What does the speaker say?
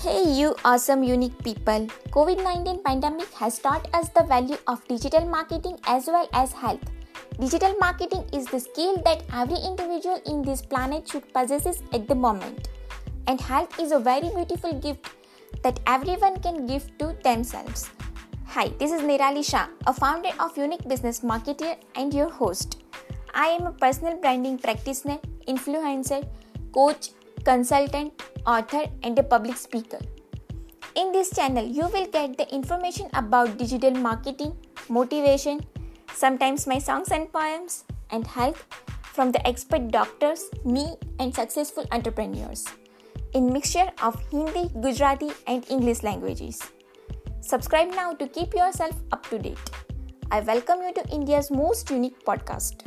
Hey, you awesome, unique people. COVID 19 pandemic has taught us the value of digital marketing as well as health. Digital marketing is the skill that every individual in this planet should possess at the moment. And health is a very beautiful gift that everyone can give to themselves. Hi, this is Nirali Shah, a founder of Unique Business Marketer and your host. I am a personal branding practitioner, influencer, coach, consultant, author, and a public speaker. In this channel, you will get the information about digital marketing, motivation, sometimes my songs and poems, and health from the expert doctors, me, and successful entrepreneurs in mixture of Hindi, Gujarati, and English languages. Subscribe now to keep yourself up to date. I welcome you to India's most unique podcast.